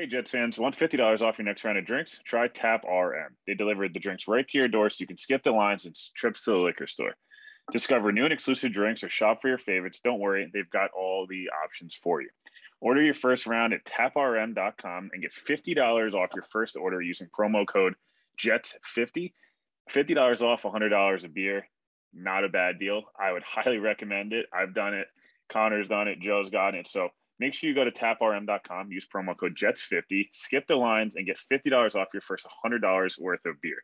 Hey, Jets fans, want $50 off your next round of drinks? Try Tap RM. They deliver the drinks right to your door so you can skip the lines and trips to the liquor store. Discover new and exclusive drinks or shop for your favorites. Don't worry, they've got all the options for you. Order your first round at taprm.com and get $50 off your first order using promo code JETS50. $50 off $100 a beer. Not a bad deal. I would highly recommend it. I've done it. Connor's done it. Joe's gotten it. So Make sure you go to taprm.com, use promo code JETS50, skip the lines, and get $50 off your first $100 worth of beer.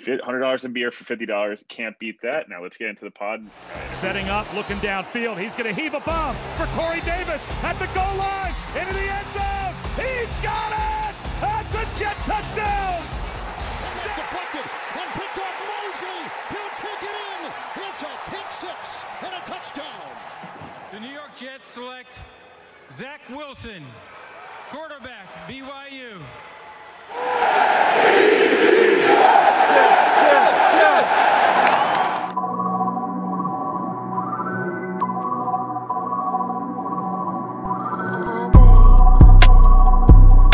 $100 in beer for $50. Can't beat that. Now let's get into the pod. Setting up, looking downfield. He's going to heave a bomb for Corey Davis at the goal line, into the end zone. He's got it! That's a Jet touchdown! It's deflected and picked off Mosley. He'll take it in. It's a pick six and a touchdown. The New York Jets select Zach Wilson, quarterback, BYU.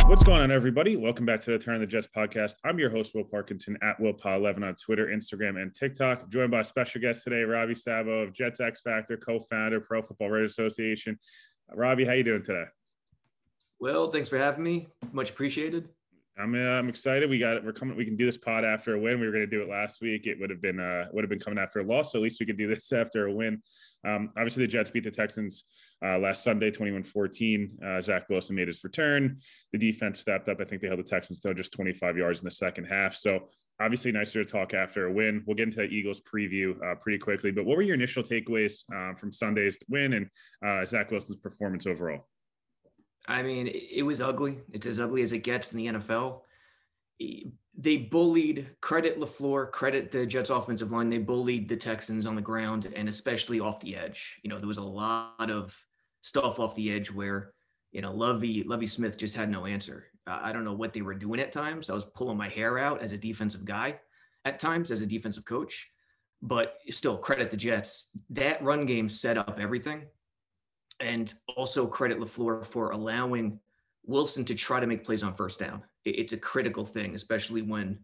What's going on, everybody? Welcome back to the Turn on the Jets podcast. I'm your host, Will Parkinson at WillPaw11 on Twitter, Instagram, and TikTok. Joined by a special guest today, Robby Sabo of Jets X Factor, co-founder, Pro Football Writers Association, Robby, how you doing today? Well, thanks for having me. Much appreciated. I'm uh, I'm excited. We got it. We're coming. We can do this pod after a win. We were going to do it last week. It would have been uh would have been coming after a loss. So at least we could do this after a win. Um, obviously the Jets beat the Texans uh, last Sunday, 21-14. Uh, Zach Wilson made his return. The defense stepped up. I think they held the Texans to just 25 yards in the second half. So obviously nicer to talk after a win. We'll get into that Eagles preview uh, pretty quickly. But what were your initial takeaways uh, from Sunday's win and uh, Zach Wilson's performance overall? I mean, it was ugly. It's as ugly as it gets in the NFL. They bullied, credit LaFleur, credit the Jets offensive line. They bullied the Texans on the ground and especially off the edge. You know, there was a lot of stuff off the edge where, you know, Lovie, Lovie Smith just had no answer. I don't know what they were doing at times. I was pulling my hair out as a defensive guy at times, as a defensive coach. But still, credit the Jets. That run game set up everything and also credit LaFleur for allowing Wilson to try to make plays on first down. It's a critical thing, especially when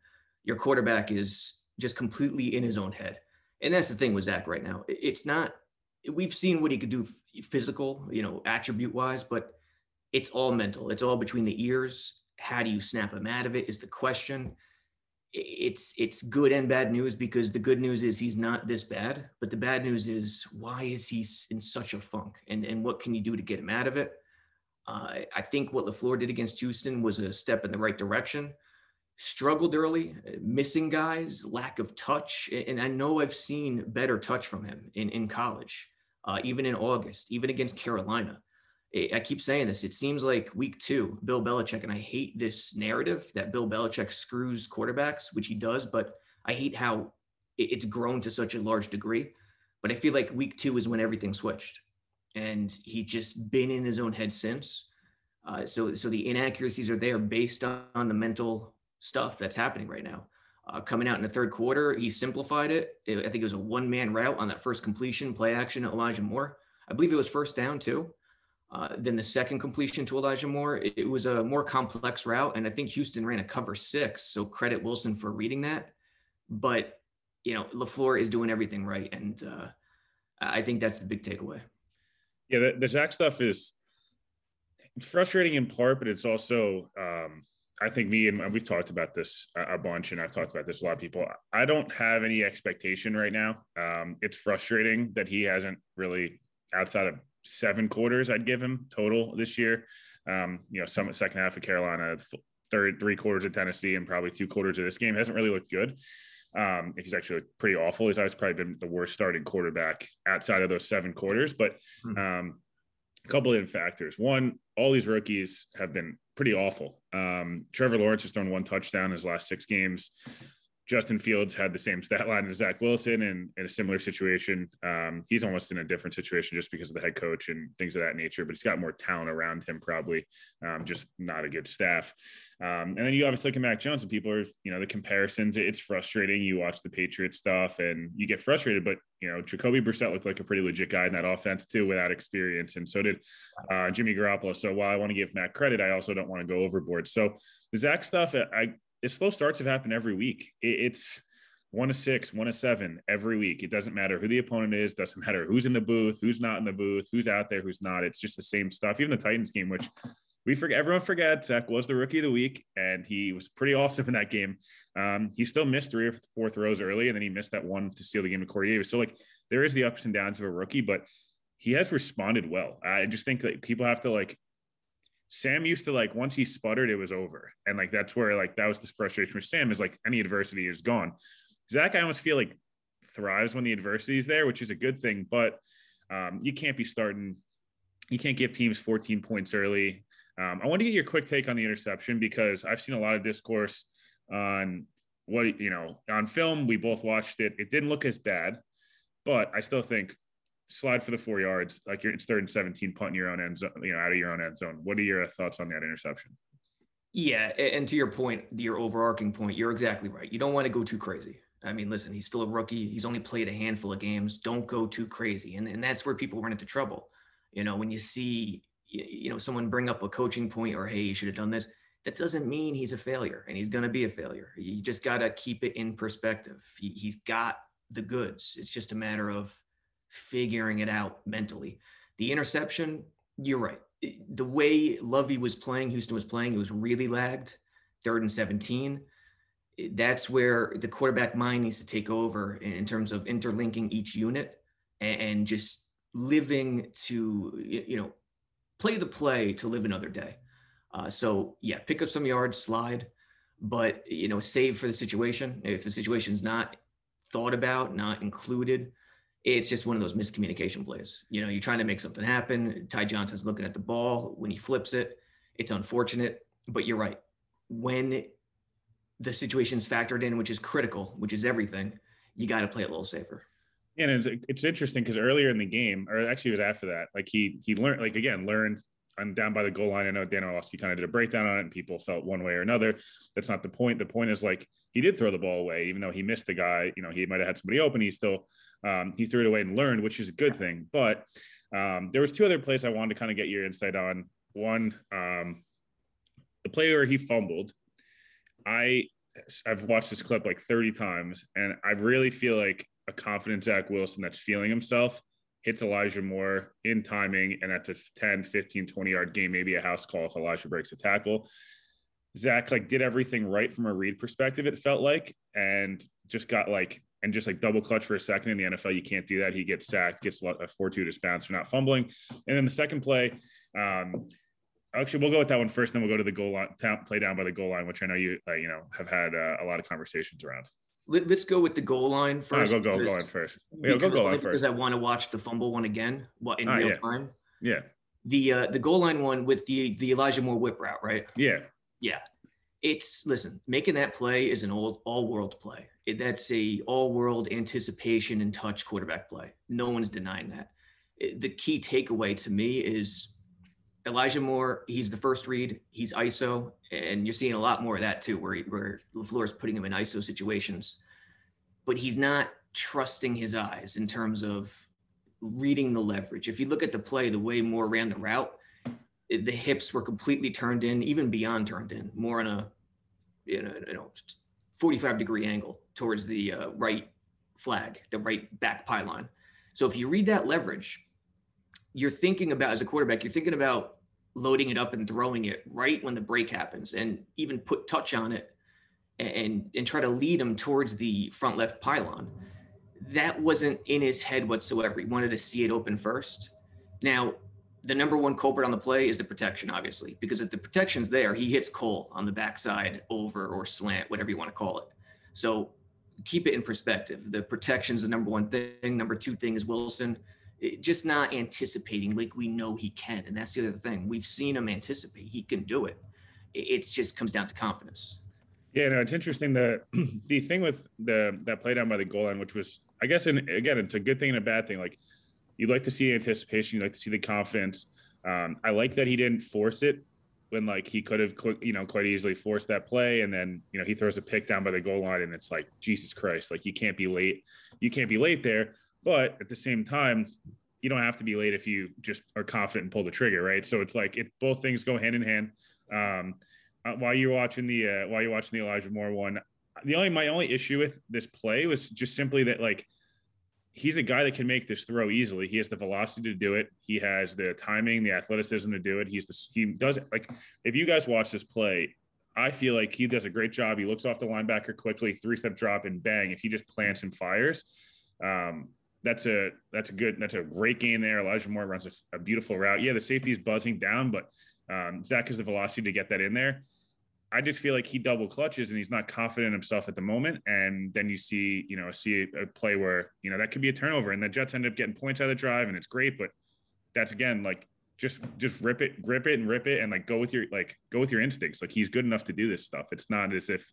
your quarterback is just completely in his own head. And that's the thing with Zach right now. It's not, we've seen what he could do physical, you know, attribute wise, but it's all mental. It's all between the ears. How do you snap him out of it is the question it's it's good and bad news because the good news is he's not this bad but the bad news is why is he in such a funk? And and what can you do to get him out of it? Uh, i think what LaFleur did against houston was a step in the right direction. Struggled early missing guys lack of touch and i know i've seen better touch from him in in college uh, even in august even against carolina I keep saying this. It seems like week two, Bill Belichick, and I hate this narrative that Bill Belichick screws quarterbacks, which he does, but I hate how it's grown to such a large degree. But I feel like week two is when everything switched, and he's just been in his own head since. Uh, so, so the inaccuracies are there based on, on the mental stuff that's happening right now. Uh, coming out in the third quarter, he simplified it. I think it was a one-man route on that first completion, play action, at Elijah Moore. I believe it was first down too. Uh, then the second completion to Elijah Moore, it, it, was a more complex route. And I think Houston ran a cover six. So credit Wilson for reading that. But, you know, LaFleur is doing everything right. And uh, I think that's the big takeaway. Yeah, the, the Zach stuff is frustrating in part, but it's also, um, I think me and we've talked about this a bunch, and I've talked about this a lot of people. I don't have any expectation right now. Um, it's frustrating that he hasn't really, outside of seven quarters I'd give him total this year. Um, you know, some second half of Carolina, third three quarters of Tennessee, and probably two quarters of this game hasn't really looked good. Um, he's actually pretty awful. He's always probably been the worst starting quarterback outside of those seven quarters. But hmm. um, a couple of factors. One, all these rookies have been pretty awful. Um, Trevor Lawrence has thrown one touchdown in his last six games. Justin Fields had the same stat line as Zach Wilson and in a similar situation. Um, he's almost in a different situation just because of the head coach and things of that nature, but he's got more talent around him, probably um, just not a good staff. Um, and then you obviously look at Mac Jones and people are, you know, the comparisons, it's frustrating. You watch the Patriots stuff and you get frustrated, but, you know, Jacoby Brissett looked like a pretty legit guy in that offense too, without experience. And so did uh, Jimmy Garoppolo. So while I want to give Mac credit, I also don't want to go overboard. So the Zach stuff, I, it's slow starts have happened every week. It's one to six, one to seven every week. It doesn't matter who the opponent is, doesn't matter who's in the booth, who's not in the booth, who's out there, who's not. It's just the same stuff. Even the Titans game, which we forget, everyone forgets, Zach was the rookie of the week, and he was pretty awesome in that game. Um, he still missed three or four throws early, and then he missed that one to steal the game to Corey Davis. So like there is the ups and downs of a rookie, but he has responded well. I just think that people have to like Sam used to like once he sputtered, it was over. And like that's where like that was the frustration with Sam is like any adversity is gone. Zach, I almost feel like thrives when the adversity is there, which is a good thing, but um, you can't be starting, you can't give teams 14 points early. Um, I want to get your quick take on the interception because I've seen a lot of discourse on what you know on film. We both watched it. It didn't look as bad, but I still think slide for the four yards, like you're it's third and 17, punt in your own end zone, you know, out of your own end zone. What are your thoughts on that interception? Yeah, and to your point, your overarching point, you're exactly right. You don't want to go too crazy. I mean, listen, he's still a rookie. He's only played a handful of games. Don't go too crazy. And, and that's where people run into trouble. You know, when you see, you know, someone bring up a coaching point or, hey, you should have done this, that doesn't mean he's a failure and he's going to be a failure. You just got to keep it in perspective. He, he's got the goods. It's just a matter of figuring it out mentally. The interception, you're right. The way Lovie was playing, Houston was playing, it was really lagged, third and 17. That's where the quarterback mind needs to take over in terms of interlinking each unit and just living to, you know, play the play to live another day. Uh, so yeah, pick up some yards, slide, but you know, save for the situation. If the situation's not thought about, not included, it's just one of those miscommunication plays. You know, you're trying to make something happen. Ty Johnson's looking at the ball. When he flips it, it's unfortunate, but you're right. When the situation's factored in, which is critical, which is everything, you got to play it a little safer. And it's, it's interesting because earlier in the game, or actually it was after that, like he he learned, like again, learned I'm down by the goal line. I know Dan Orlovsky kind of did a breakdown on it, and people felt one way or another. That's not the point. The point is like he did throw the ball away, even though he missed the guy. You know, he might have had somebody open. He still um, he threw it away and learned, which is a good thing. But um, there was two other plays I wanted to kind of get your insight on. One, um, the play where he fumbled. I I've watched this clip like 30 times, and I really feel like a confident Zach Wilson that's feeling himself hits Elijah Moore in timing, and that's a 10, 15, 20 yard game, maybe a house call if Elijah breaks a tackle. Zach like did everything right from a read perspective, it felt like, and just got like and just like double clutch for a second in the NFL. You can't do that. He gets sacked, gets a fortuitous bounce for not fumbling. And then the second play, um, actually, we'll go with that one first. And Then we'll go to the goal line, play down by the goal line, which I know you, uh, you know, have had uh, a lot of conversations around. Let, us go with the goal line first. Right, go go goal line first. Yeah, go goal line first. Because I want to watch the fumble one again. What in ah, real yeah. time? Yeah. The uh, the goal line one with the the Elijah Moore whip route, right? Yeah. Yeah. It's listen, making that play is an old all world play. It, that's a all world anticipation and touch quarterback play. No one's denying that. It, the key takeaway to me is Elijah Moore, he's the first read. He's ISO, and you're seeing a lot more of that too, where he, where Lafleur is putting him in ISO situations, but he's not trusting his eyes in terms of reading the leverage. If you look at the play, the way Moore ran the route, the hips were completely turned in, even beyond turned in, more on a you know, you know 45 degree angle towards the uh, right flag, the right back pylon. So if you read that leverage, you're thinking about as a quarterback, you're thinking about loading it up and throwing it right when the break happens and even put touch on it and and try to lead him towards the front left pylon. That wasn't in his head whatsoever. He wanted to see it open first. Now, the number one culprit on the play is the protection, obviously, because if the protection's there, he hits Cole on the backside over or slant, whatever you want to call it. So keep it in perspective. The protection's the number one thing. Number two thing is Wilson just not anticipating like we know he can. And that's the other thing. We've seen him anticipate. He can do it. It just comes down to confidence. Yeah, no, it's interesting. The the thing with the that play down by the goal line, which was, I guess, and again, it's a good thing and a bad thing. Like you'd like to see anticipation, you like to see the confidence. Um, I like that he didn't force it when like he could have, you know, quite easily forced that play, and then you know he throws a pick down by the goal line, and it's like Jesus Christ, like you can't be late, you can't be late there. But at the same time, you don't have to be late if you just are confident and pull the trigger, right? So it's like it both things go hand in hand. Um, uh, while you're watching the uh, while you're watching the Elijah Moore one, the only my only issue with this play was just simply that like he's a guy that can make this throw easily. He has the velocity to do it. He has the timing, the athleticism to do it. He's the he does it like if you guys watch this play, I feel like he does a great job. He looks off the linebacker quickly, three step drop, and bang! If he just plants and fires, um, that's a that's a good that's a great game there. Elijah Moore runs a, a beautiful route. Yeah, the safety is buzzing down, but um, Zach has the velocity to get that in there. I just feel like he double clutches and he's not confident himself at the moment. And then you see, you know, see a, a, play where, you know, that could be a turnover and the Jets end up getting points out of the drive and it's great. But that's again, like just, just rip it, grip it and rip it and like go with your, like go with your instincts. Like he's good enough to do this stuff. It's not as if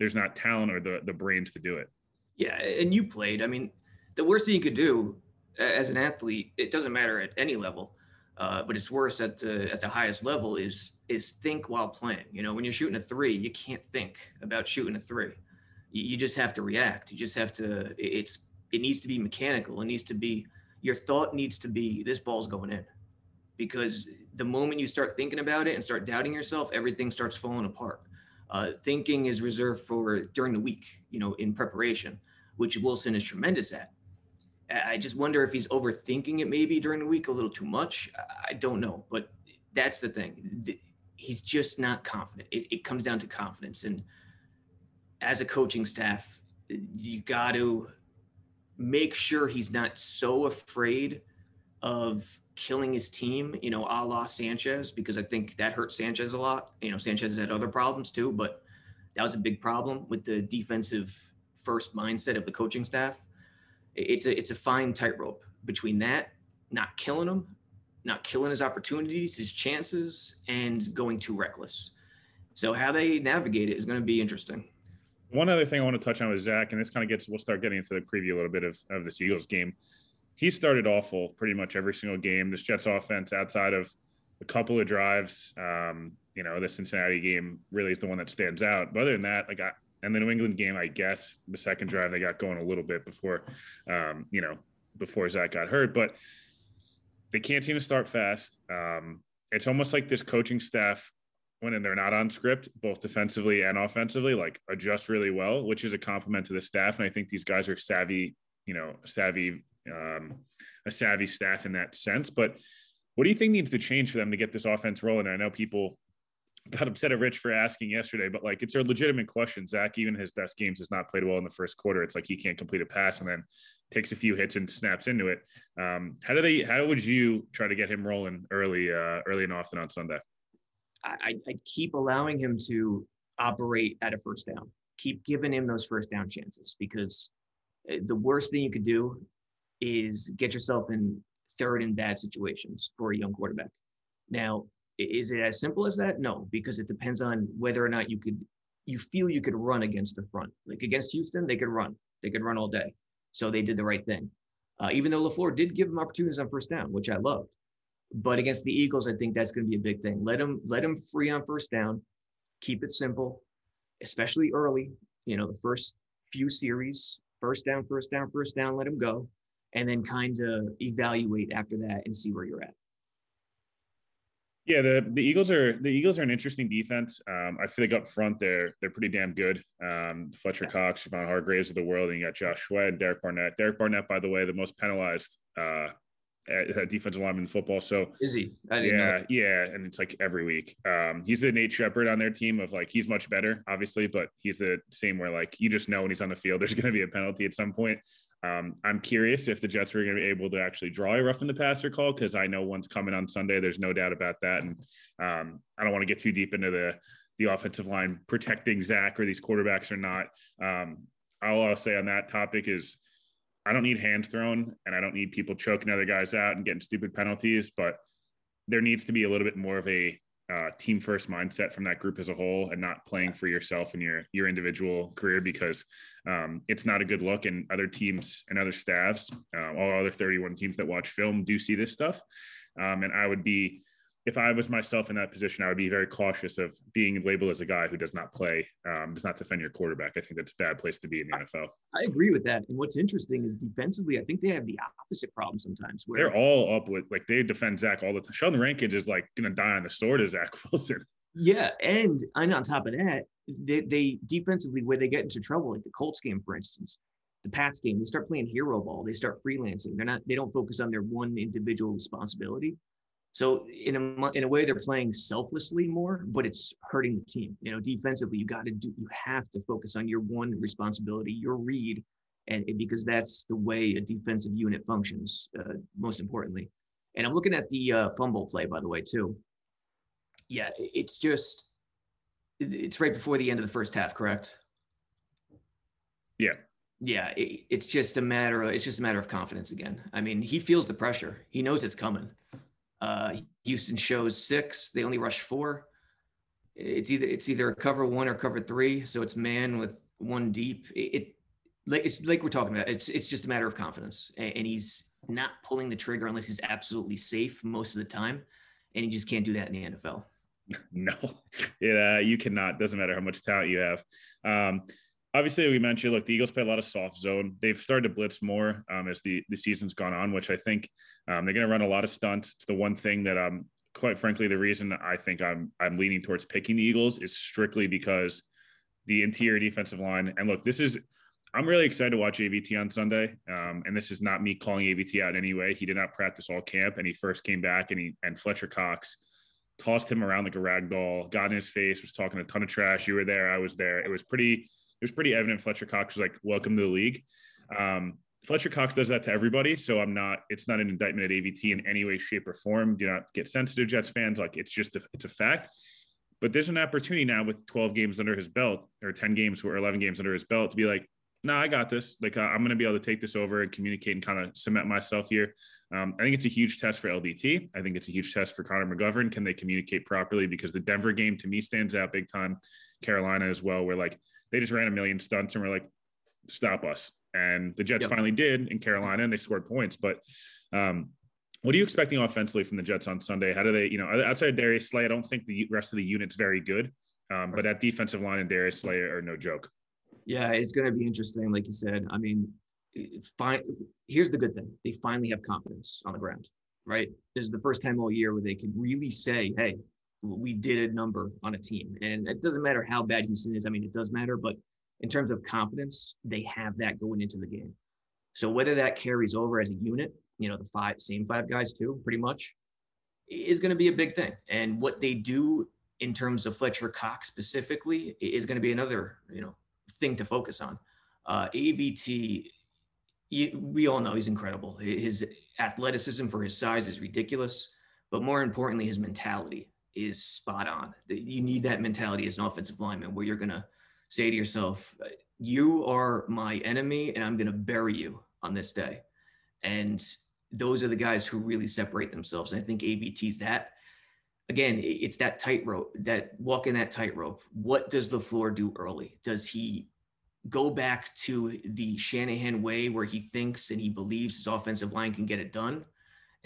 there's not talent or the, the brains to do it. Yeah. And you played, I mean, the worst thing you could do as an athlete, it doesn't matter at any level, uh, but it's worse at the at the highest level is is think while playing. You know, when you're shooting a three, you can't think about shooting a three. You, you just have to react. You just have to. It's it needs to be mechanical. It needs to be your thought needs to be this ball's going in, because the moment you start thinking about it and start doubting yourself, everything starts falling apart. Uh, thinking is reserved for during the week, you know, in preparation, which Wilson is tremendous at. I just wonder if he's overthinking it maybe during the week a little too much. I don't know, but that's the thing. He's just not confident. It, it comes down to confidence. And as a coaching staff, you got to make sure he's not so afraid of killing his team, you know, a la Sanchez, because I think that hurt Sanchez a lot. You know, Sanchez had other problems too, but that was a big problem with the defensive first mindset of the coaching staff it's a it's a fine tightrope between that, not killing him, not killing his opportunities, his chances, and going too reckless. So how they navigate it is going to be interesting. One other thing I want to touch on with Zach, and this kind of gets we'll start getting into the preview a little bit of, of this Eagles game. He started awful pretty much every single game. This Jets offense, outside of a couple of drives, um, you know, the Cincinnati game really is the one that stands out. But other than that, like I, and the New England game, I guess the second drive they got going a little bit before, um, you know, before Zach got hurt, but they can't seem to start fast. Um, it's almost like this coaching staff when they're not on script, both defensively and offensively, like adjust really well, which is a compliment to the staff. And I think these guys are savvy, you know, savvy, um, a savvy staff in that sense. But what do you think needs to change for them to get this offense rolling? I know people got upset at Rich for asking yesterday, but like it's a legitimate question. Zach, even his best games, has not played well in the first quarter. It's like he can't complete a pass and then takes a few hits and snaps into it. Um, how do they? How would you try to get him rolling early, uh, early and often on Sunday? I, I keep allowing him to operate at a first down. Keep giving him those first down chances because uh, the worst thing you could do is get yourself in third and bad situations for a young quarterback. Now, is it as simple as that? No, because it depends on whether or not you could you feel you could run against the front. Like against Houston, they could run. They could run all day. So they did the right thing. Uh, even though LaFleur did give them opportunities on first down, which I loved. But against the Eagles, I think that's going to be a big thing. Let them let them free on first down. Keep it simple, especially early. You know, the first few series, first down, first down, first down, let them go, and then kind of evaluate after that and see where you're at. Yeah, the the Eagles are the Eagles are an interesting defense. Um, I feel like up front they're they're pretty damn good. Um, Fletcher Cox, Javon Hargraves of the world, and you got Josh Sweat and Derek Barnett. Derek Barnett, by the way, the most penalized uh, defensive lineman in football. So is he? yeah, yeah, and it's like every week. Um, he's the Nate Shepherd on their team of like he's much better, obviously, but he's the same where like you just know when he's on the field, there's going to be a penalty at some point. Um, I'm curious if the Jets are going to be able to actually draw a rough in the passer call because I know one's coming on Sunday. There's no doubt about that, and um, I don't want to get too deep into the the offensive line protecting Zach or these quarterbacks or not. Um, all I'll say on that topic is I don't need hands thrown and I don't need people choking other guys out and getting stupid penalties, but there needs to be a little bit more of a uh, team first mindset from that group as a whole and not playing for yourself and your your individual career because um, it's not a good look and other teams and other staffs uh, all other 31 teams that watch film do see this stuff. Um, and i would be if I was myself in that position, I would be very cautious of being labeled as a guy who does not play, um, does not defend your quarterback. I think that's a bad place to be in the NFL. I agree with that. And what's interesting is defensively, I think they have the opposite problem sometimes. Where they're all up with like they defend Zach all the time. Sheldon Rankins is like going to die on the sword of Zach Wilson. Yeah, and and on top of that, they, they defensively where they get into trouble, like the Colts game, for instance, the Pats game, they start playing hero ball. They start freelancing. They're not. They don't focus on their one individual responsibility. So in a in a way, they're playing selflessly more, but it's hurting the team. You know, defensively, you got to do, you have to focus on your one responsibility, your read, and because that's the way a defensive unit functions. Uh, most importantly, and I'm looking at the uh, fumble play, by the way, too. Yeah, it's just it's right before the end of the first half, correct? Yeah. Yeah, it, it's just a matter of it's just a matter of confidence again. I mean, he feels the pressure. He knows it's coming. Uh, Houston shows six. They only rush four. It's either it's either a cover one or cover three. So it's man with one deep. It, it like it's like we're talking about. It's it's just a matter of confidence, and, and he's not pulling the trigger unless he's absolutely safe most of the time, and he just can't do that in the NFL. No, it, uh, you cannot. Doesn't matter how much talent you have. Um, obviously we mentioned look the eagles play a lot of soft zone. They've started to blitz more um, as the, the season's gone on which i think um, they're going to run a lot of stunts. It's the one thing that um quite frankly the reason i think i'm i'm leaning towards picking the eagles is strictly because the interior defensive line and look this is i'm really excited to watch avt on sunday um, and this is not me calling avt out anyway he did not practice all camp and he first came back and he and fletcher cox tossed him around like a rag doll got in his face was talking a ton of trash. You were there i was there. It was pretty it was pretty evident Fletcher Cox was like, welcome to the league. Um, Fletcher Cox does that to everybody. So I'm not, it's not an indictment at AVT in any way, shape, or form. Do not get sensitive, Jets fans. Like it's just, a, it's a fact. But there's an opportunity now with 12 games under his belt or 10 games or 11 games under his belt to be like, no, nah, I got this. Like, uh, I'm going to be able to take this over and communicate and kind of cement myself here. Um, I think it's a huge test for LDT. I think it's a huge test for Connor McGovern. Can they communicate properly? Because the Denver game to me stands out big time. Carolina as well, where like they just ran a million stunts and were like, stop us. And the Jets yep. finally did in Carolina and they scored points. But um, what are you expecting offensively from the Jets on Sunday? How do they, you know, outside of Darius Slay, I don't think the rest of the unit's very good. Um, but that defensive line and Darius Slay are no joke. Yeah, it's going to be interesting. Like you said, I mean, fine. Here's the good thing: they finally have confidence on the ground. Right, this is the first time all year where they can really say, "Hey, we did a number on a team. And it doesn't matter how bad Houston is. I mean, it does matter, but in terms of confidence, they have that going into the game. So whether that carries over as a unit, you know, the five same five guys too, pretty much, is going to be a big thing. And what they do in terms of Fletcher Cox specifically is going to be another, you know, thing to focus on. Uh, AVT, we all know he's incredible. His athleticism for his size is ridiculous, but more importantly, his mentality is spot on. That You need that mentality as an offensive lineman where you're going to say to yourself, You are my enemy, and I'm going to bury you on this day. And those are the guys who really separate themselves. And I think AVT's that. Again, it's that tightrope, that walking that tightrope. What does LaFleur do early? Does he go back to the Shanahan way where he thinks and he believes his offensive line can get it done?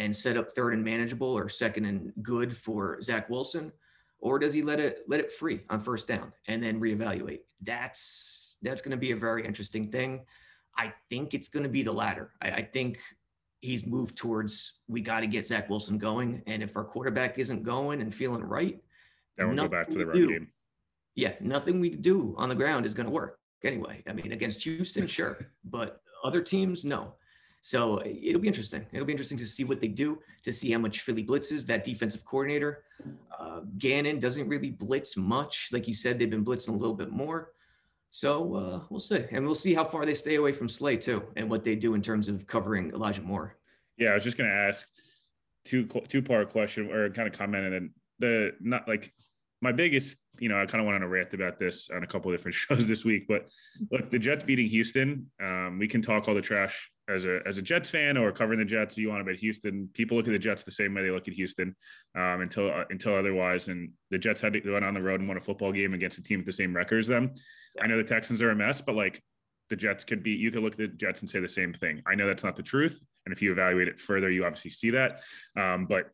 And set up third and manageable or second and good for Zach Wilson, or does he let it let it free on first down and then reevaluate? That's that's going to be a very interesting thing. I think it's going to be the latter. I, I think he's moved towards we got to get Zach Wilson going, and if our quarterback isn't going and feeling right, then we'll go back to the run game. Yeah, nothing we do on the ground is going to work anyway. I mean, against Houston, sure, but other teams, no. So it'll be interesting. It'll be interesting to see what they do, to see how much Philly blitzes. That defensive coordinator, uh, Gannon, doesn't really blitz much. Like you said, they've been blitzing a little bit more. So uh, we'll see. And we'll see how far they stay away from Slay, too, and what they do in terms of covering Elijah Moore. Yeah, I was just going to ask two two part question or kind of comment and then the not like my biggest, you know, I kind of went on a rant about this on a couple of different shows this week, but look, the Jets beating Houston, um, we can talk all the trash as a as a Jets fan or covering the Jets. You want to bet Houston. People look at the Jets the same way they look at Houston um, until uh, until otherwise. And the Jets had to go on the road and won a football game against a team with the same record as them. I know the Texans are a mess, but like the Jets could be. You could look at the Jets and say the same thing. I know that's not the truth, and if you evaluate it further, you obviously see that. Um, but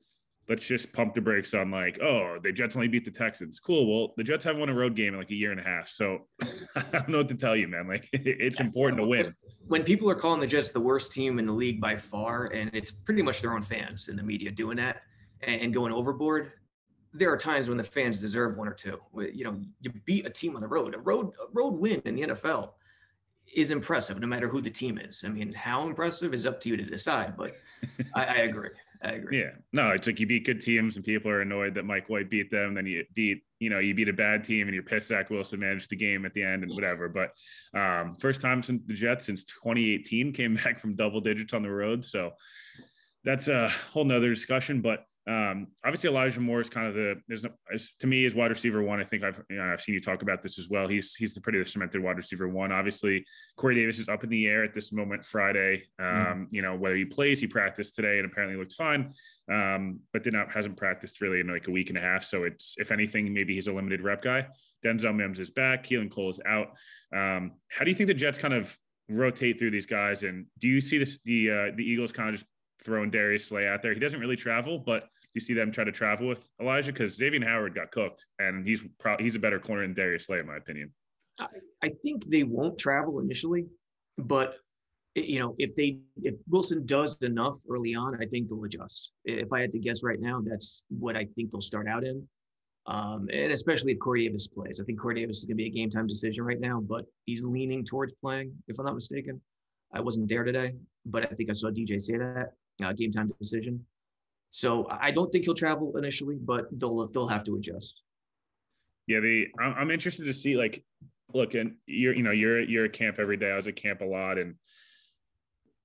let's just pump the brakes on like, oh, the Jets only beat the Texans. Cool. Well, the Jets haven't won a road game in like a year and a half. So I don't know what to tell you, man. Like it's important to win. When people are calling the Jets the worst team in the league by far, and it's pretty much their own fans in the media doing that and going overboard. There are times when the fans deserve one or two. You know, you beat a team on the road. A road a road win in the NFL is impressive, no matter who the team is. I mean, how impressive is up to you to decide. But I, I agree. I agree. Yeah. No, it's like you beat good teams and people are annoyed that Mike White beat them. Then you beat, you know, you beat a bad team and you're pissed Zach Wilson managed the game at the end and whatever. But um, first time since the Jets since 2018 came back from double digits on the road. So that's a whole nother discussion. But um, obviously, Elijah Moore is kind of the there's to me is wide receiver one. I think I've you know, I've seen you talk about this as well. He's he's the pretty cemented wide receiver one. Obviously, Corey Davis is up in the air at this moment Friday. Mm-hmm. Um, mm. You know whether he plays, he practiced today and apparently looks fine, um, but did not hasn't practiced really in like a week and a half. So it's if anything, maybe he's a limited rep guy. Denzel Mims is back. Keelan Cole is out. Um, how do you think the Jets kind of rotate through these guys? And do you see this the uh, the Eagles kind of just throwing Darius Slay out there? He doesn't really travel, but you see them try to travel with Elijah? Because Xavien Howard got cooked, and he's probably he's a better corner than Darius Slay, in my opinion. I, I think they won't travel initially, but you know, if they if Wilson does enough early on, I think they'll adjust. If I had to guess right now, that's what I think they'll start out in. Um, and especially if Corey Davis plays. I think Corey Davis is going to be a game time decision right now, but he's leaning towards playing, if I'm not mistaken. I wasn't there today, but I think I saw DJ say that uh, game time decision. So I don't think he'll travel initially, but they'll they'll have to adjust. Yeah, the I'm interested to see like look and you're you know you're you're at camp every day. I was at camp a lot, and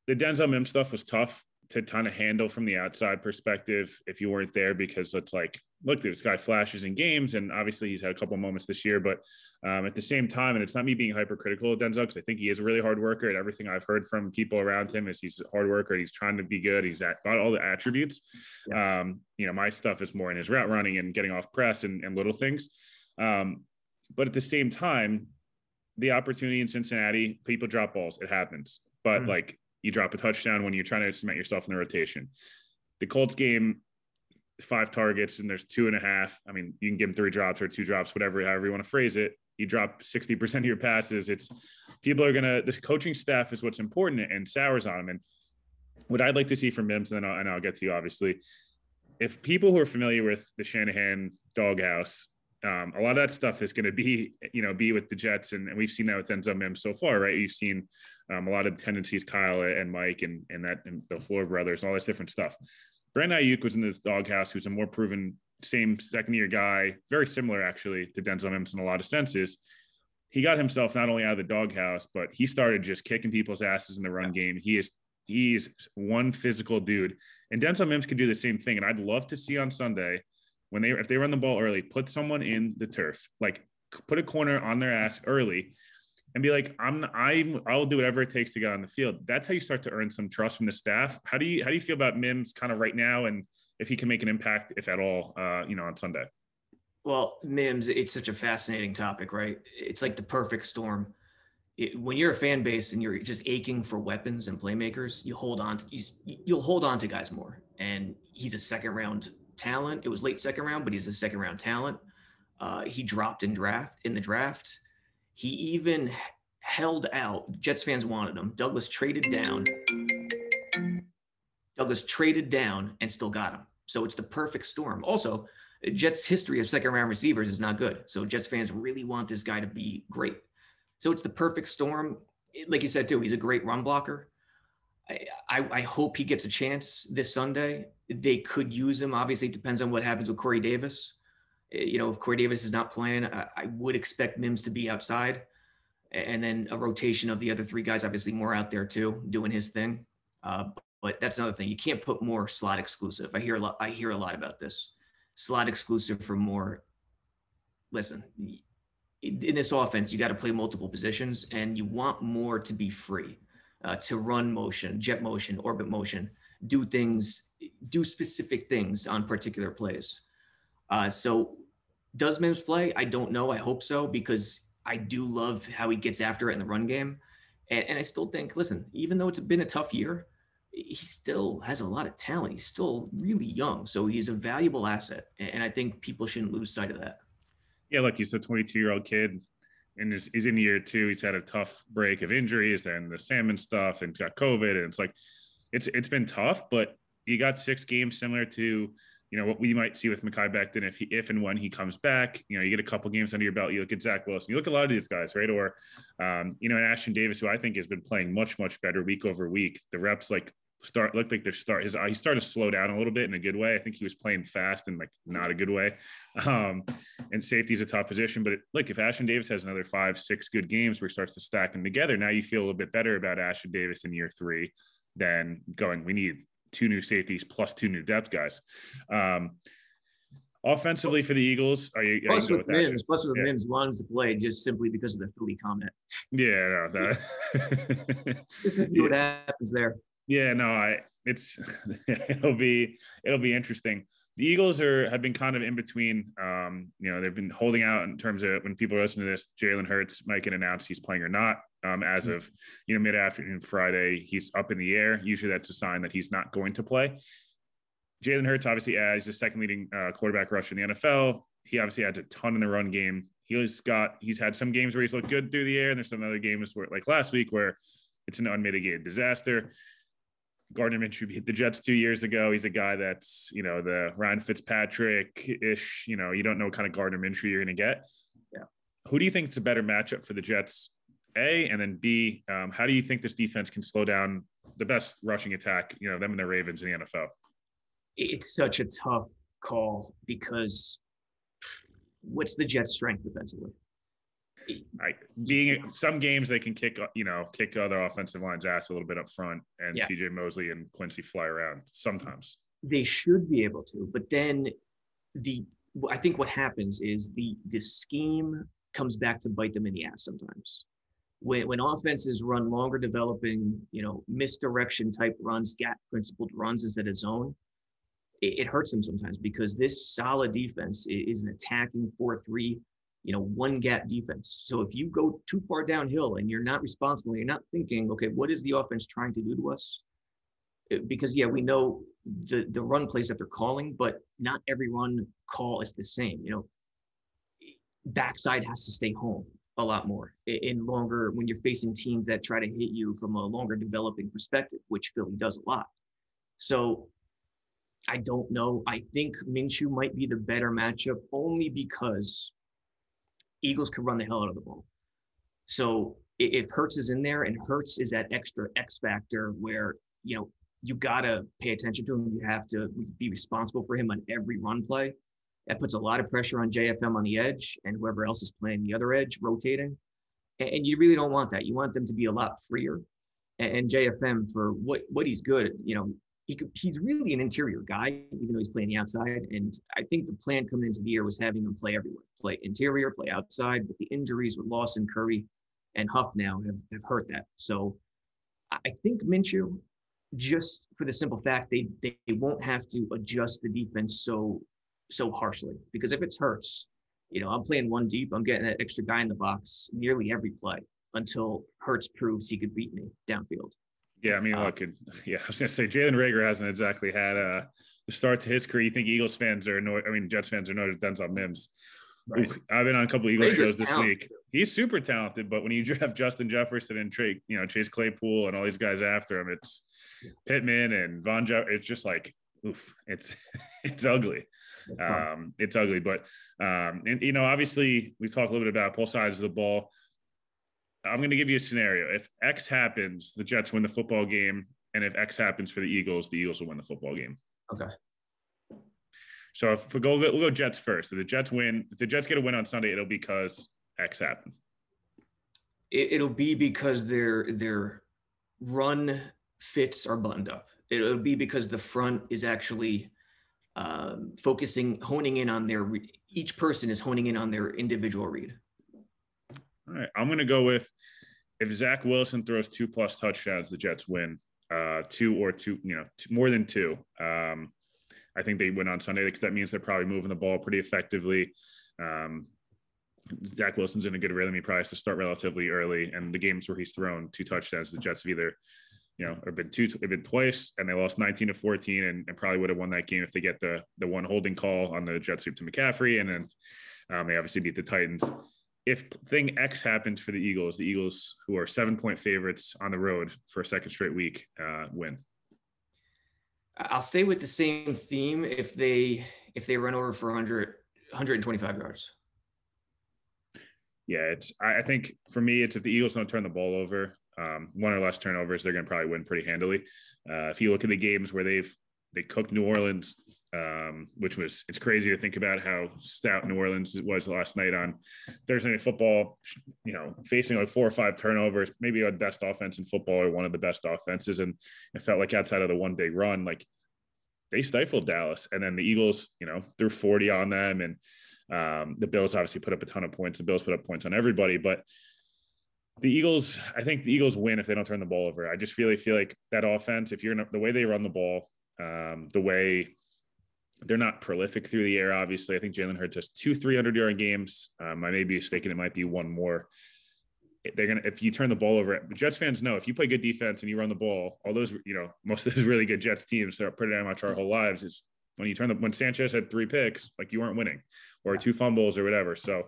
the Denzel Mim stuff was tough to kind of handle from the outside perspective if you weren't there because it's like look this guy flashes in games and obviously he's had a couple moments this year but um, at the same time and it's not me being hypercritical of denzel because i think he is a really hard worker and everything i've heard from people around him is he's a hard worker he's trying to be good he's got all the attributes yeah. um, you know my stuff is more in his route running and getting off press and, and little things um, but at the same time the opportunity in cincinnati people drop balls it happens but mm-hmm. like you drop a touchdown when you're trying to cement yourself in the rotation. The Colts game, five targets and there's two and a half. I mean, you can give them three drops or two drops, whatever, however you want to phrase it. You drop 60% of your passes. It's people are going to, this coaching staff is what's important and sours on them. And what I'd like to see from Mims, and then I'll, and I'll get to you, obviously, if people who are familiar with the Shanahan doghouse, um, a lot of that stuff is going to be, you know, be with the Jets, and, and we've seen that with Denzel Mims so far, right? You've seen um, a lot of tendencies, Kyle and Mike, and and that and LaFleur brothers, all this different stuff. Brandon Aiyuk was in this doghouse, who's a more proven, same second year guy, very similar actually to Denzel Mims in a lot of senses. He got himself not only out of the doghouse, but he started just kicking people's asses in the run game. He is he's one physical dude, and Denzel Mims could do the same thing. And I'd love to see on Sunday when they if they run the ball early, put someone in the turf, like put a corner on their ass early, and be like, I'm I'm I'll do whatever it takes to get on the field. That's how you start to earn some trust from the staff. How do you how do you feel about Mims kind of right now, and if he can make an impact, if at all, uh, you know, on Sunday? Well, Mims, it's such a fascinating topic, right? It's like the perfect storm. It, when you're a fan base and you're just aching for weapons and playmakers, you hold on to you, you'll hold on to guys more. And he's a second round talent. It was late second round, but he's a second round talent. Uh, he dropped in draft in the draft. He even held out. Jets fans wanted him. Douglas traded down. Douglas traded down and still got him. So it's the perfect storm. Also, Jets' history of second round receivers is not good. So Jets fans really want this guy to be great. So it's the perfect storm. Like you said too, he's a great run blocker. I, I, hope he gets a chance this Sunday. They could use him. Obviously, it depends on what happens with Corey Davis. Eh, you know, if Corey Davis is not playing, I, I would expect Mims to be outside, and then a rotation of the other three guys. Obviously, Moore out there too, doing his thing. Uh, but that's another thing. You can't put Moore slot exclusive. I hear a lot. I hear a lot about this slot exclusive for Moore. listen, in this offense, you got to play multiple positions, and you want Moore to be free, uh, to run motion, jet motion, orbit motion, do things, do specific things on particular plays. Uh, so, does Mims play? I don't know. I hope so because I do love how he gets after it in the run game, and, and I still think, listen, even though it's been a tough year, he still has a lot of talent. He's still really young, so he's a valuable asset, and I think people shouldn't lose sight of that yeah, look, he's a 22 year old kid and he's in year two. He's had a tough break of injuries, and the salmon stuff, and got COVID. And it's like, it's it's been tough, but you got six games similar to you know what we might see with Mekhi Becton if he if and when he comes back. You know, you get a couple games under your belt. You look at Zach Wilson. You look at a lot of these guys, right? Or um, you know, and Ashtyn Davis, who I think has been playing much much better week over week. The reps like start looked like they're start his he started to slow down a little bit in a good way. I think he was playing fast and like not a good way. Um, and safety is a tough position, but it, look, if Ashtyn Davis has another five, six good games where he starts to stack them together, now you feel a little bit better about Ashtyn Davis in year three than going, we need two new safeties plus two new depth guys. Um, offensively for the Eagles, are you, plus, with Mims, plus with yeah. Mims to play just simply because of the Philly comment. Yeah, no, that. Let's see what happens there. Yeah, no, I it's it'll be it'll be interesting. The Eagles are have been kind of in between. Um, you know, they've been holding out in terms of when people are listening to this. Jalen Hurts might get announced he's playing or not. Um, as mm-hmm. of you know mid afternoon Friday, he's up in the air. Usually, that's a sign that he's not going to play. Jalen Hurts obviously as the second leading uh, quarterback rush in the NFL. He obviously adds a ton in the run game. He's got he's had some games where he's looked good through the air, and there's some other games where like last week where it's an unmitigated disaster. Gardner Minshew beat the Jets two years ago. He's a guy that's, you know, the Ryan Fitzpatrick ish, you know, you don't know what kind of Gardner Minshew you're going to get. Yeah. Who do you think is a better matchup for the Jets? A, and then B, um, how do you think this defense can slow down the best rushing attack, you know, them and the Ravens in the NFL? It's such a tough call because what's the Jets' strength defensively? I, being some games they can kick you know kick other offensive lines ass a little bit up front and yeah. CJ Mosley and Quincy fly around sometimes. They should be able to, but then the I think what happens is the the scheme comes back to bite them in the ass sometimes. When when offenses run longer developing, you know, misdirection type runs, gap principled runs instead of zone, it, it hurts them sometimes because this solid defense is an attacking 4-3 you know, one gap defense. So if you go too far downhill and you're not responsible, you're not thinking, okay, what is the offense trying to do to us? Uh, because yeah, we know the the run plays that they're calling, but not every run call is the same. You know, backside has to stay home a lot more in longer when you're facing teams that try to hit you from a longer developing perspective, which Philly does a lot. So I don't know. I think Minshew might be the better matchup only because Eagles could run the hell out of the ball. So if Hurts is in there and Hurts is that extra X factor where, you know, you got to pay attention to him. You have to be responsible for him on every run play. That puts a lot of pressure on JFM on the edge and whoever else is playing the other edge, rotating. And you really don't want that. You want them to be a lot freer. And JFM for what what he's good, you know, he could, he's really an interior guy, even though he's playing the outside. And I think the plan coming into the year was having him play everywhere, play interior, play outside. But the injuries with Lawson, Curry, and Huff now have, have hurt that. So I think Minshew, just for the simple fact they they won't have to adjust the defense so so harshly because if it's Hurts, you know, I'm playing one deep, I'm getting that extra guy in the box nearly every play until Hurts proves he could beat me downfield. Yeah, I mean, uh, look, yeah, I was gonna say Jalen Reagor hasn't exactly had a the start to his career. You think Eagles fans are annoyed? I mean, Jets fans are annoyed at on Mims. Right. Ooh, I've been on a couple of Eagles shows this talented. week. He's super talented, but when you have Justin Jefferson and Trey, you know, Chase Claypool and all these guys after him, it's Pittman and Von. Je- it's just like, oof, it's it's ugly. Um, it's ugly, but um, and you know, obviously, we talk a little bit about both sides of the ball. I'm going to give you a scenario. If X happens, the Jets win the football game, and if X happens for the Eagles, the Eagles will win the football game. Okay. So if we go, we'll go Jets first. If the Jets win, if the Jets get a win on Sunday, it'll be because X happened. It'll be because their their run fits are buttoned up. It'll be because the front is actually um, focusing, honing in on their each person is honing in on their individual read. All right, I'm going to go with if Zach Wilson throws two plus touchdowns, the Jets win. Uh, two or two, you know, two, more than two. Um, I think they win on Sunday because that means they're probably moving the ball pretty effectively. Um, Zach Wilson's in a good rhythm. He probably has to start relatively early, and the games where he's thrown two touchdowns, the Jets have either, you know, have been two, have been twice, and they lost 19 to 14, and, and, probably would have won that game if they get the the one holding call on the jet sweep to McCaffrey, and then um, they obviously beat the Titans. If thing X happens for the Eagles, the Eagles, who are seven point favorites on the road for a second straight week, uh, win. I'll stay with the same theme if they if they run over for 100 125 yards yeah, it's I, I think for me, it's if the Eagles don't turn the ball over, um, one or less turnovers, they're going to probably win pretty handily. Uh, if you look at the games where they've they cooked New Orleans, um, which was it's crazy to think about how stout New Orleans was last night on Thursday Night Football. You know, facing like four or five turnovers, maybe the best offense in football or one of the best offenses, and it felt like outside of the one big run, like they stifled Dallas, and then the Eagles, you know, threw forty on them and um, the Bills obviously put up a ton of points. The Bills put up points on everybody, but the Eagles, I think the Eagles win if they don't turn the ball over. I just really feel like that offense, if you're the way they run the ball, um, the way they're not prolific through the air, obviously. I think Jalen Hurts has two 300 yard games. Um, I may be mistaken. It might be one more. They're going to, if you turn the ball over, Jets fans know if you play good defense and you run the ball, all those, you know, most of those really good Jets teams that are pretty much our whole lives is when you turn the, when Sanchez had three picks, like you weren't winning or two fumbles or whatever. So,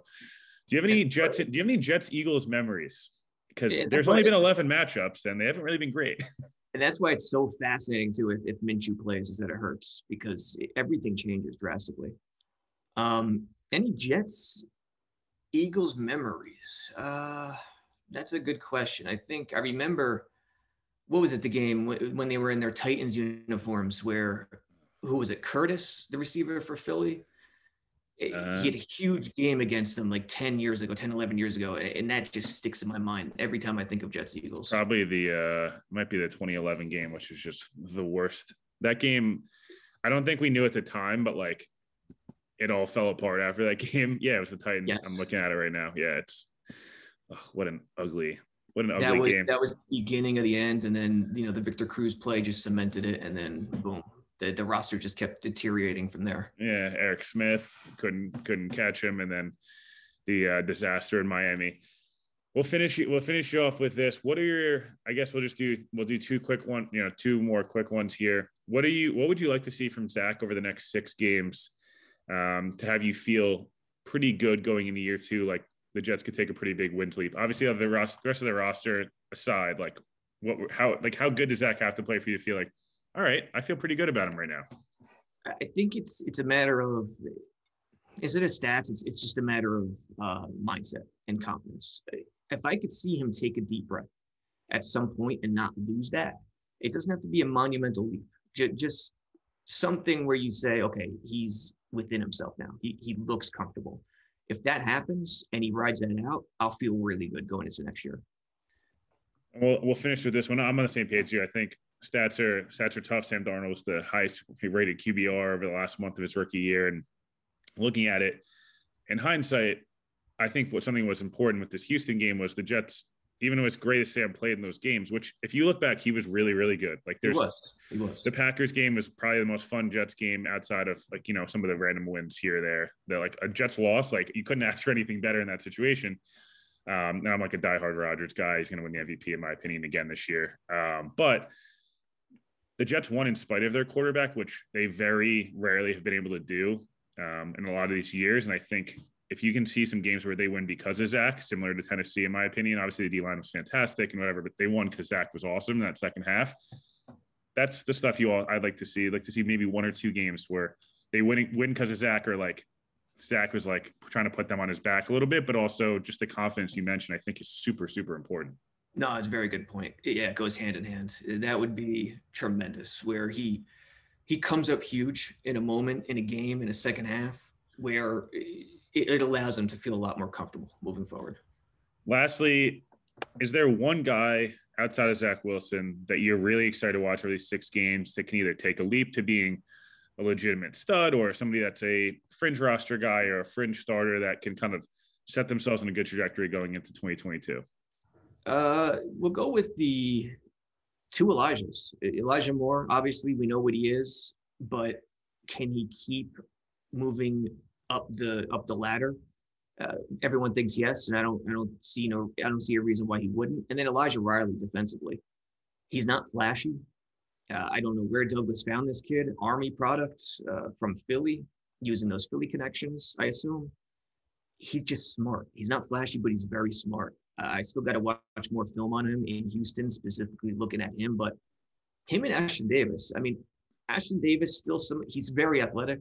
do you have any Jets? Do you have any Jets Eagles memories? Because there's only been 11 matchups and they haven't really been great. And that's why it's so fascinating too. If, if Minshew plays, is that it hurts because everything changes drastically. Um, any Jets Eagles memories? Uh, that's a good question. I think I remember what was it the game when they were in their Titans uniforms where who was it Curtis the receiver for Philly uh, he had a huge game against them like 10 years ago 10 11 years ago and that just sticks in my mind every time i think of jets eagles. probably the uh might be the 2011 game which is just the worst. That game i don't think we knew at the time but like it all fell apart after that game. Yeah it was the titans. Yes. i'm looking at it right now. Yeah it's oh, what an ugly what an ugly that was, game. that was the beginning of the end and then you know the victor cruz play just cemented it and then boom the, the roster just kept deteriorating from there. Yeah, Eric Smith couldn't couldn't catch him, and then the uh, disaster in Miami. We'll finish we'll finish you off with this. What are your? I guess we'll just do we'll do two quick one, you know, two more quick ones here. What are you? What would you like to see from Zach over the next six games um, to have you feel pretty good going into year two? Like the Jets could take a pretty big wins leap. Obviously, of the rest, the rest of the roster aside, like what how like how good does Zach have to play for you to feel like all right, I feel pretty good about him right now. I think it's it's a matter of is it a stats? It's it's just a matter of uh, mindset and confidence. If I could see him take a deep breath at some point and not lose that, it doesn't have to be a monumental leap. J- just something where you say, okay, he's within himself now. He he looks comfortable. If that happens and he rides that out, I'll feel really good going into next year. We'll we'll finish with this one. I'm on the same page here. I think stats are stats are tough. Sam Darnold was the highest rated QBR over the last month of his rookie year, and looking at it in hindsight, I think what something was important with this Houston game was the Jets. Even though it's great as Sam played in those games, which if you look back, he was really, really good. Like there's he was. He was. the Packers game was probably the most fun Jets game outside of like, you know, some of the random wins here or there. That like a Jets loss, like you couldn't ask for anything better in that situation. Um, now I'm like a diehard Rodgers guy. He's going to win the MVP in my opinion again this year. Um, but the Jets won in spite of their quarterback, which they very rarely have been able to do um, in a lot of these years. And I think if you can see some games where they win because of Zach, similar to Tennessee, in my opinion, obviously the D line was fantastic and whatever, but they won because Zach was awesome in that second half. That's the stuff you all I'd like to see. I'd like to see maybe one or two games where they win win because of Zach or like Zach was like trying to put them on his back a little bit, but also just the confidence you mentioned, I think is super, super important. No, it's a very good point. Yeah, it goes hand in hand. That would be tremendous where he he comes up huge in a moment in a game in a second half where it, it allows him to feel a lot more comfortable moving forward. Lastly, is there one guy outside of Zach Wilson that you're really excited to watch over these six games that can either take a leap to being a legitimate stud or somebody that's a fringe roster guy or a fringe starter that can kind of set themselves in a good trajectory going into 2022? Uh, we'll go with the two Elijahs. Elijah Moore, obviously, we know what he is, but can he keep moving up the up the ladder? Uh, everyone thinks yes, and I don't. I don't see no. I don't see a reason why he wouldn't. And then Elijah Riley defensively, he's not flashy. Uh, I don't know where Douglas found this kid. Army products uh, from Philly, using those Philly connections, I assume. He's just smart. He's not flashy, but he's very smart. Uh, I still got to watch more film on him in Houston, specifically looking at him. But him and Ashtyn Davis, I mean, Ashtyn Davis still some. He's very athletic.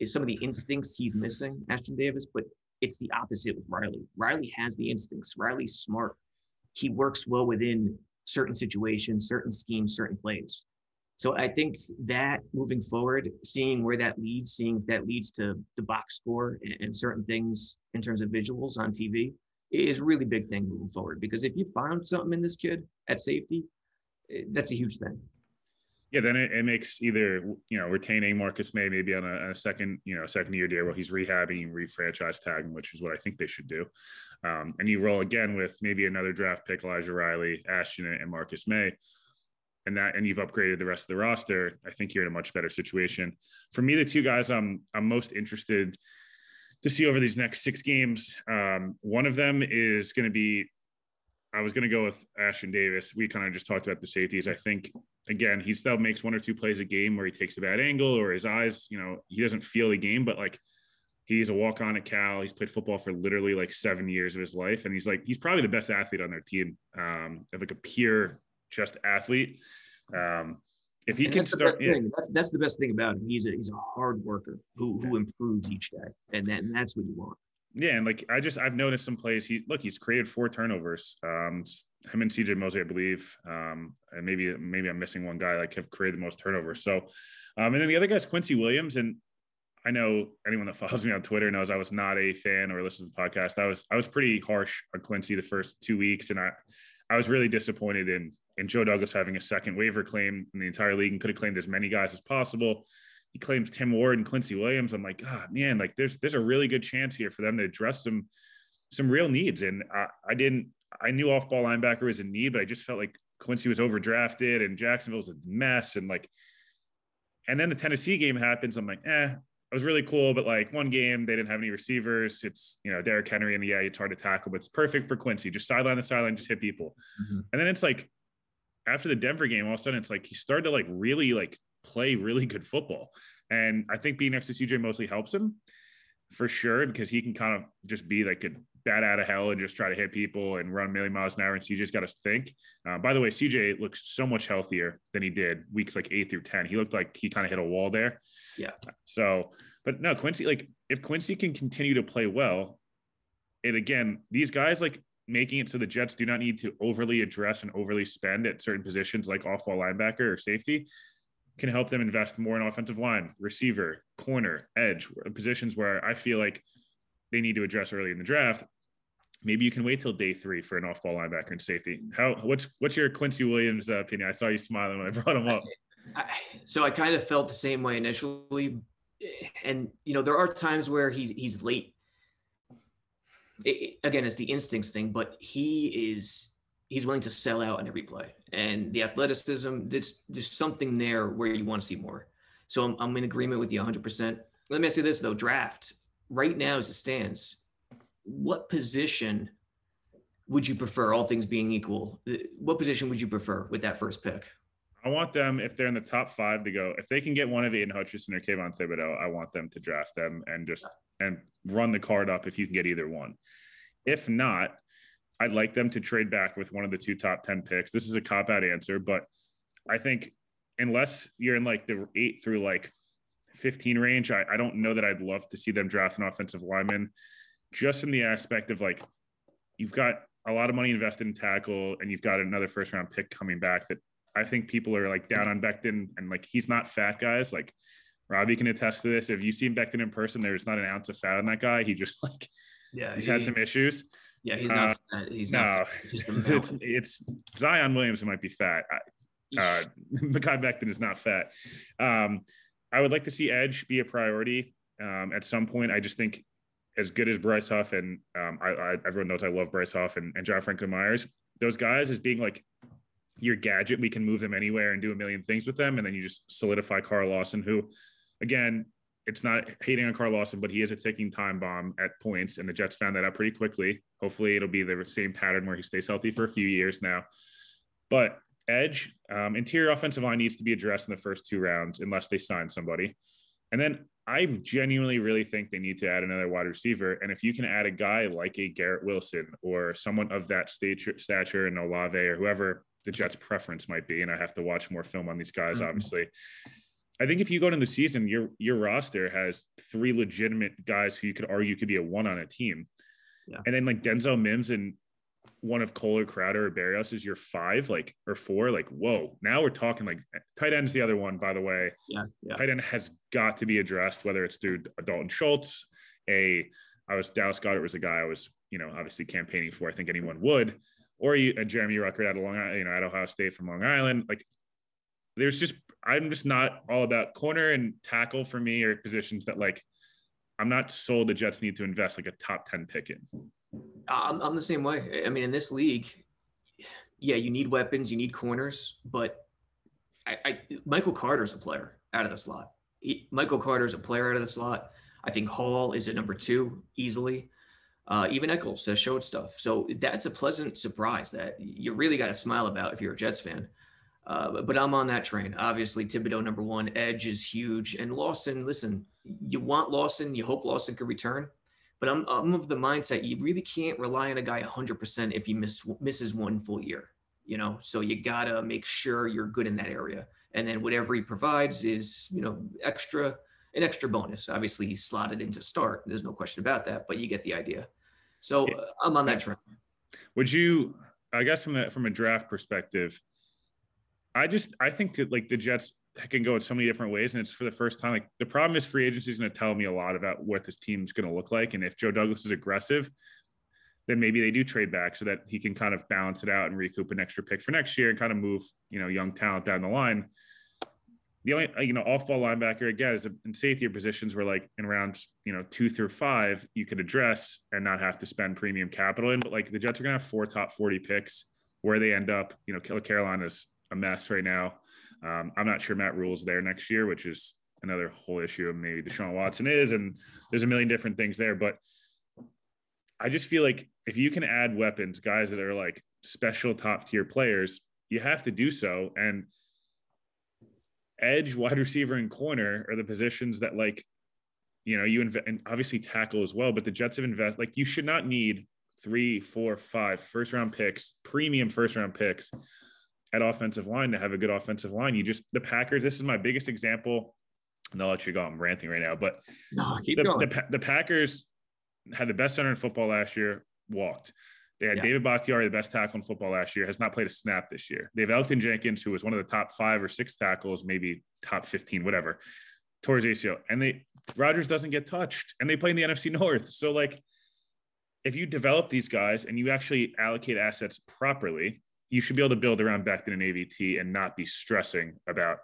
Is some of the instincts he's missing, Ashtyn Davis, but it's the opposite with Riley. Riley has the instincts. Riley's smart. He works well within certain situations, certain schemes, certain plays. So I think that moving forward, seeing where that leads, seeing that leads to the box score and, and certain things in terms of visuals on TV is a really big thing moving forward. Because if you found something in this kid at safety, eh, that's a huge thing yeah, then it, it, makes either you know retaining Marcus Maye maybe on a, a, second you know second year deal while he's rehabbing, refranchise tagging, which is what I think they should do. Um, and you roll again with maybe another draft pick, Elijah Riley, Ashtyn, and Marcus Maye and that and you've upgraded the rest of the roster. I think you're in a much better situation. For me, the two guys I'm I'm most interested to see over these next six games. Um, one of them is going to be I was going to go with Ashtyn Davis. We kind of just talked about the safeties. I think again, he still makes one or two plays a game where he takes a bad angle or his eyes, you know, he doesn't feel the game, but like he's a walk on at Cal. He's played football for literally like seven years of his life. And he's like, he's probably the best athlete on their team. Um, like a pure just athlete. Um, if he and can start, yeah. that's that's the best thing about him. He's a he's a hard worker who who improves each day, and that and that's what you want. Yeah, and like I just I've noticed some plays. He look, he's created four turnovers. Um, him and CJ Mosley, I believe, um, and maybe maybe I'm missing one guy like have created the most turnovers. So, um, and then the other guy's Quincy Williams, and I know anyone that follows me on Twitter knows I was not a fan or listens to the podcast. I was I was pretty harsh on Quincy the first two weeks, and I I was really disappointed in in Joe Douglas having a second waiver claim in the entire league and could have claimed as many guys as possible he claims Tim Ward and Quincy Williams. I'm like, God, man, like there's there's a really good chance here for them to address some some real needs. And I, I didn't I knew off ball linebacker was a need, but I just felt like Quincy was overdrafted and Jacksonville's a mess. And like, and then the Tennessee game happens. I'm like, eh, it was really cool, but like one game, they didn't have any receivers. It's, you know, Derrick Henry, and yeah, it's hard to tackle, but it's perfect for Quincy. Just sideline to sideline, just hit people. Mm-hmm. And then it's like after the Denver game, all of a sudden it's like he started to like really like play really good football. And I think being next to CJ Mosley helps him for sure because he can kind of just be like a bat out of hell and just try to hit people and run a million miles an hour. And CJ's got to think. Uh, by the way, CJ looks so much healthier than he did weeks like eight through 10. He looked like he kind of hit a wall there. Yeah. So, but no, Quincy, like if Quincy can continue to play well, and again, these guys like making it so the Jets do not need to overly address and overly spend at certain positions like off ball linebacker or safety can help them invest more in offensive line, receiver, corner, edge, positions where I feel like they need to address early in the draft. Maybe you can wait till day three for an off-ball linebacker and safety. How what's what's your Quincy Williams uh, opinion? I saw you smiling when I brought him up. I, so I kind of felt the same way initially, and you know there are times where he's he's late. It, again, it's the instincts thing, but he is he's willing to sell out on every play. And the athleticism, there's, there's something there where you want to see more. So I'm, I'm in agreement with you 100%. Let me ask you this, though draft right now as it stands, what position would you prefer, all things being equal? Uh, what position would you prefer with that first pick? I want them, if they're in the top five, to go. If they can get one of the Aidan Hutchinson or Kayvon Thibodeaux, I want them to draft them and just and run the card up if you can get either one. If not, I'd like them to trade back with one of the two top 10 picks. This is a cop out answer, but I think unless you're in like the eight through like 15 range, I, I don't know that I'd love to see them draft an offensive lineman just in the aspect of like you've got a lot of money invested in tackle and you've got another first round pick coming back that I think people are like down on Becton and like he's not fat guys. Like Robby can attest to this. If you see Becton in person, there's not an ounce of fat on that guy. He just like yeah, he's he, had some issues. Yeah, he's not. Uh, fat. He's no, not. it's it's Zion Williamson might be fat. Uh, Mekhi Becton is not fat. Um, I would like to see edge be a priority um, at some point. I just think as good as Bryce Huff and um, I, I, everyone knows I love Bryce Huff and, and John Franklin Myers, those guys as being like your gadget, we can move them anywhere and do a million things with them. And then you just solidify Carl Lawson, who again, it's not hating on Carl Lawson, but he is a ticking time bomb at points. And the Jets found that out pretty quickly. Hopefully it'll be the same pattern where he stays healthy for a few years now. But edge, um, interior offensive line needs to be addressed in the first two rounds unless they sign somebody. And then I genuinely really think they need to add another wide receiver. And if you can add a guy like a Garrett Wilson or someone of that stature, stature and Olave or whoever the Jets' preference might be, and I have to watch more film on these guys, mm-hmm. obviously. I think if you go into the season, your your roster has three legitimate guys who you could argue could be a one on a team. Yeah. And then like Denzel Mims and one of Cole Crowder or Berrios is your five, like or four, like whoa. Now we're talking like tight end's the other one, by the way. Yeah, yeah. Tight end has got to be addressed, whether it's through Dalton Schultz, a I was Dallas Goedert was a guy I was, you know, obviously campaigning for. I think anyone would, or you, a Jeremy Ruckert out of Long Island, you know, at Ohio State from Long Island. Like, there's just I'm just not all about corner and tackle for me or positions that like I'm not sold the Jets need to invest like a top ten pick in. I'm, I'm the same way. I mean, in this league, yeah, you need weapons, you need corners, but I, I Michael Carter's a player out of the slot. He, Michael Carter's a player out of the slot. I think Hall is at number two easily. Uh, even Echols has showed stuff. So that's a pleasant surprise that you really got to smile about if you're a Jets fan. Uh, but I'm on that train. Obviously, Thibodeaux number one, Edge is huge, and Lawson. Listen, you want Lawson, you hope Lawson could return. But I'm, I'm of the mindset you really can't rely on a guy 100% if he miss, misses one full year, you know? So you got to make sure you're good in that area. And then whatever he provides is, you know, extra, an extra bonus. Obviously, he's slotted into start. There's no question about that, but you get the idea. So uh, I'm on that train. Would you, I guess from a, from a draft perspective, I just, I think that like the Jets can go in so many different ways. And it's for the first time. Like the problem is free agency is going to tell me a lot about what this team's going to look like. And if Joe Douglas is aggressive, then maybe they do trade back so that he can kind of balance it out and recoup an extra pick for next year and kind of move, you know, young talent down the line. The only, uh, you know, off ball linebacker again is in safety positions where like in rounds, you know, two through five, you could address and not have to spend premium capital in. But like the Jets are going to have four top 40 picks where they end up, you know, Carolina's a mess right now. Um, I'm not sure Matt Rhule's there next year, which is another whole issue of maybe Deshaun Watson is, and there's a million different things there. But I just feel like if you can add weapons, guys that are like special top tier players, you have to do so. And edge, wide receiver, and corner are the positions that like, you know, you invest and obviously tackle as well. But the Jets have invest like you should not need three, four, five first round picks, premium first round picks at offensive line to have a good offensive line. You just the Packers. This is my biggest example. And I'll let you go. I'm ranting right now, but no, the. The, the, Packers had the best center in football last year. Walked. They had yeah. David Bakhtiari, the best tackle in football last year, has not played a snap this year. They have Elgton Jenkins, who was one of the top five or six tackles, maybe top 15, whatever, towards ACL. And they Rodgers doesn't get touched. And they play in the NFC North. So like if you develop these guys and you actually allocate assets properly, you should be able to build around Becton and AVT and not be stressing about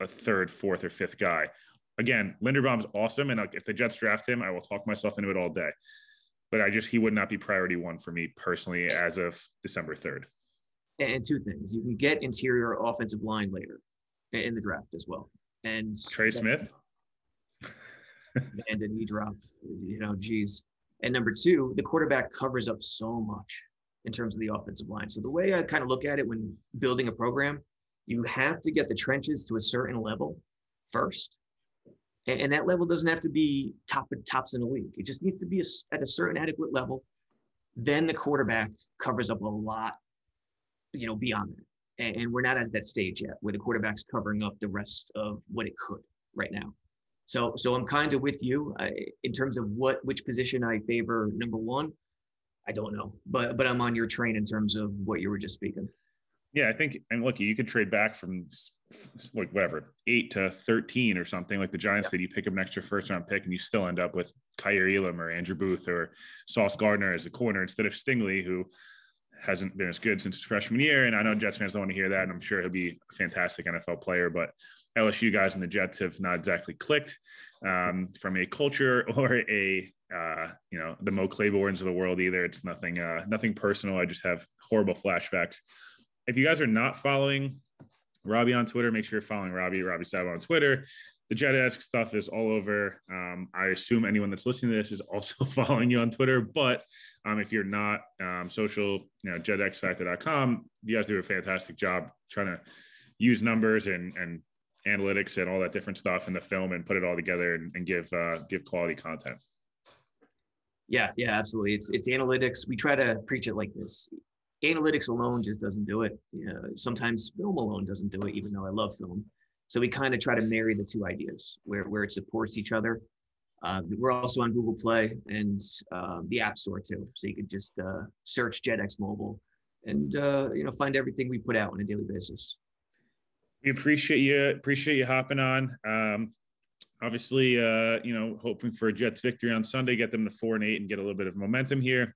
a third, fourth, or fifth guy. Again, Linderbaum's awesome, and if the Jets draft him, I will talk myself into it all day. But I just he would not be priority one for me personally as of December third. And two things: you can get interior offensive line later in the draft as well, and Trey Smith. and a knee drop, you know, geez. And number two, the quarterback covers up so much in terms of the offensive line. So the way I kind of look at it when building a program, you have to get the trenches to a certain level first. And, and that level doesn't have to be top tops in the league. It just needs to be a, at a certain adequate level. Then the quarterback covers up a lot, you know, beyond that. And, and we're not at that stage yet where the quarterback's covering up the rest of what it could right now. So, so I'm kind of with you I, in terms of what which position I favor. Number one, I don't know, but but I'm on your train in terms of what you were just speaking. Yeah, I think, and look, you could trade back from like whatever eight to thirteen or something like the Giants yeah. did. You pick up an extra first round pick, and you still end up with Kaiir Elam or Andrew Booth or Sauce Gardner as a corner instead of Stingley, who hasn't been as good since freshman year. And I know Jets fans don't want to hear that, and I'm sure he'll be a fantastic NFL player. But LSU guys and the Jets have not exactly clicked um, from a culture or a uh, you know the Mo Claibornes of the world either. It's nothing uh, nothing personal. I just have horrible flashbacks. If you guys are not following Robby on Twitter, make sure you're following Robby Robby Sabo on Twitter. The Jet esque stuff is all over. Um, I assume anyone that's listening to this is also following you on Twitter. But um, if you're not, um, social, you know, jetxfactor.com, you guys do a fantastic job trying to use numbers and and analytics and all that different stuff in the film and put it all together and, and give uh, give quality content. Yeah, yeah, absolutely. It's it's analytics. We try to preach it like this. Analytics alone just doesn't do it. You know, sometimes film alone doesn't do it, even though I love film. So we kind of try to marry the two ideas where where it supports each other. Uh, we're also on Google Play and uh, the App Store too, so you could just uh, search JetX Mobile and uh, you know find everything we put out on a daily basis. We appreciate you appreciate you hopping on. Um, obviously, uh, you know, hoping for a Jets victory on Sunday, get them to four and eight, and get a little bit of momentum here.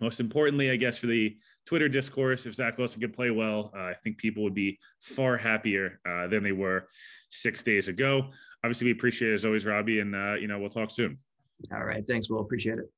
Most importantly, I guess for the Twitter discourse, if Zach Wilson could play well, uh, I think people would be far happier uh, than they were six days ago. Obviously, we appreciate it as always, Robby, and uh, you know we'll talk soon. All right, thanks. We'll appreciate it.